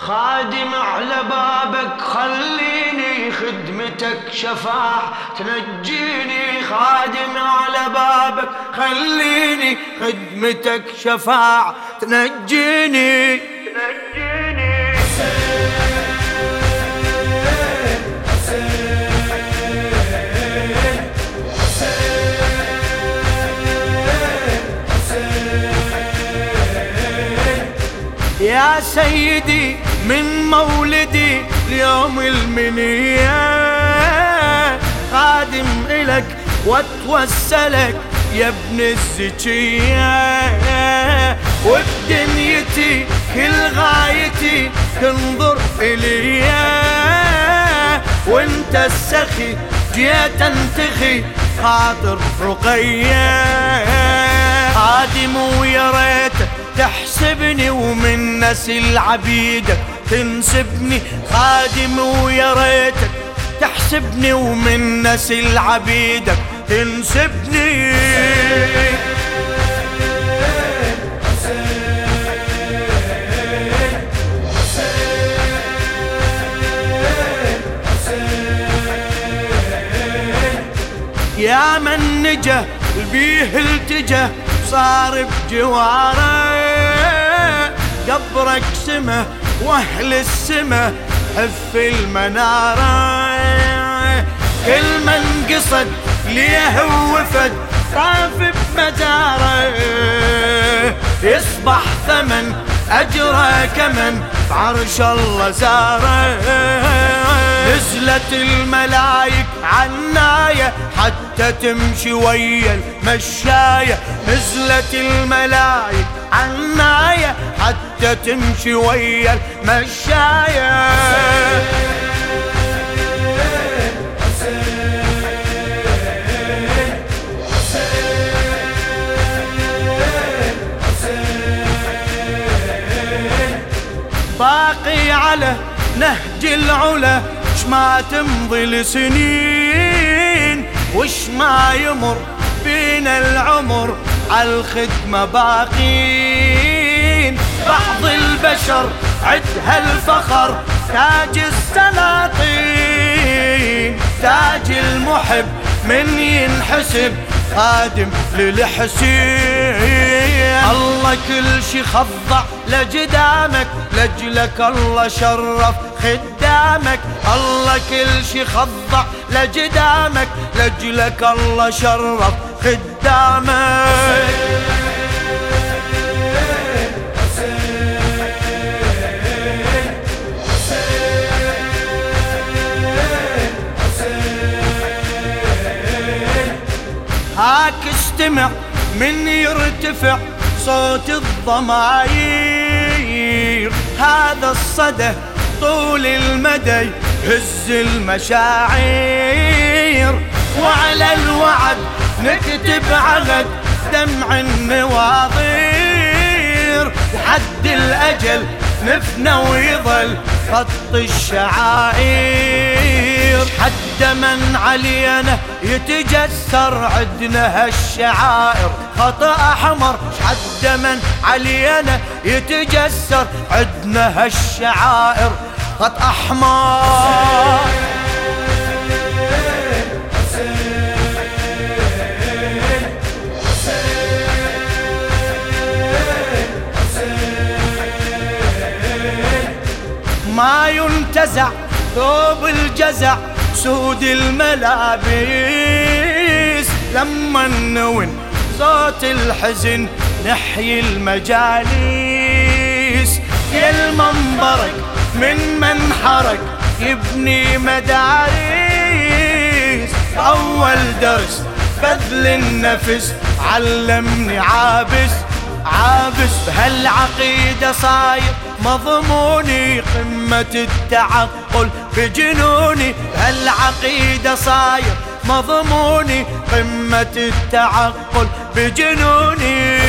خادم على بابك خليني خدمتك شفاع تنجيني خادم على بابك خليني خدمتك شفاع تنجيني تنجيني. يا سيدي من مولدي اليوم المنية. قادم إلك واتوسلك يا ابن الزكية. وبدنيتي كل غايتي تنظر إلي وانت السخي جيت انتخي خاطر رقية. قادم ويا ريت تحسبني ومن نسل عبيدك تنسبني خادم ويا ريتك تحسبني ومن نسل عبيدك تنسبني. يا من نجا بيه التجا صار بجواره. قبرك سما وأهل السما حف المنارة. كل من قصد ليه وفد طاف بمداره يصبح ثمن أجره كمن عرش الله زاره. نزلت الملايك عناية حتى تمشي ويا المشاية نزلت الملايك عناية حتى تمشي ويا المشاية. باقي على نهج العلا ما تمضي السنين وش ما يمر بينا العمر عالخدمة باقين؟ بعض البشر عدها الفخر تاج السلاطين. تاج المحب من ينحسب خادم للحسين. الله كل شي خضع لجدامك لجلك الله شرف خدامك. الله كل شي خضع لجدامك لجلك الله شرف خدامك. هاك استمع من يرتفع صوت الضماير. هذا الصدى طول المدى هز المشاعر. وعلى الوعد نكتب عهد دمع النواظير. لحد الأجل نفنى ويظل خط الشعائر. حد من علينا يتجسر عدنا هالشعائر خطأ أحمر حد من علينا يتجسر. عدنا هالشعائر خط أحمر. ما ينتزع ثوب الجزع سود الملابس. لما نون صوت الحزن نحيي المجالس. يا المنبرك من من حرك يبني مدارس. أول درس بذل النفس علمني عابس عابس. بهالعقيدة صاير مضموني قمة التعقل بجنوني. بهالعقيدة صاير مضموني قمة التعقل بجنوني.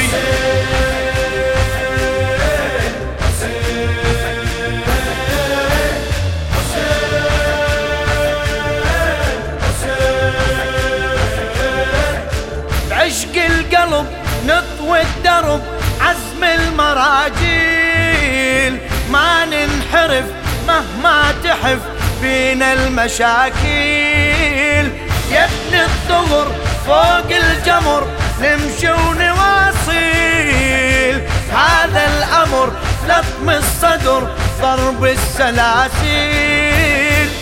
عشق القلب نطوي الدرب عزم المراجيل. ما ننحب تعترف مهما تحف بينا المشاكل يا ابن الظهر فوق الجمر نمشي ونواصل هذا الأمر لطم الصدر ضرب السلاسل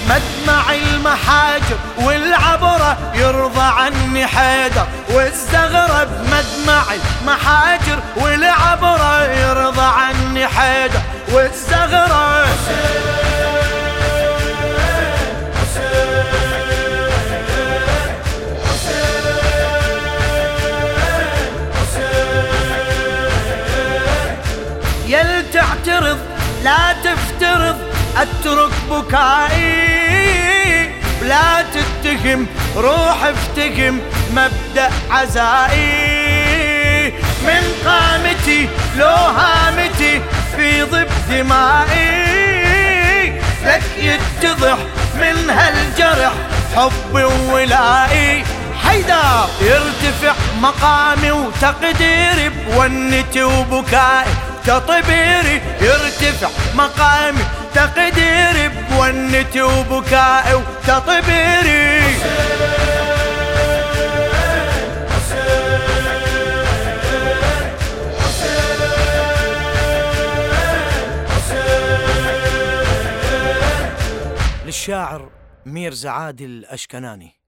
مدمع المحاجر والعبرة يرضى عني حيدر والزغرب مدمع المحاجر. لا تفترض أترك بكائي لا تتهم روح افتهم مبدأ عزائي. من قامتي لو هامتي في ضب دمائي لك يتضح من هالجرح حبي وولائي حيدر يرتفع مقامي وتقديري بونتي وبكائي. كطبيري يرتفع مقامي تقديري بونتي وبكائي وتطبيري للشاعر ميرزا عادل أشكناني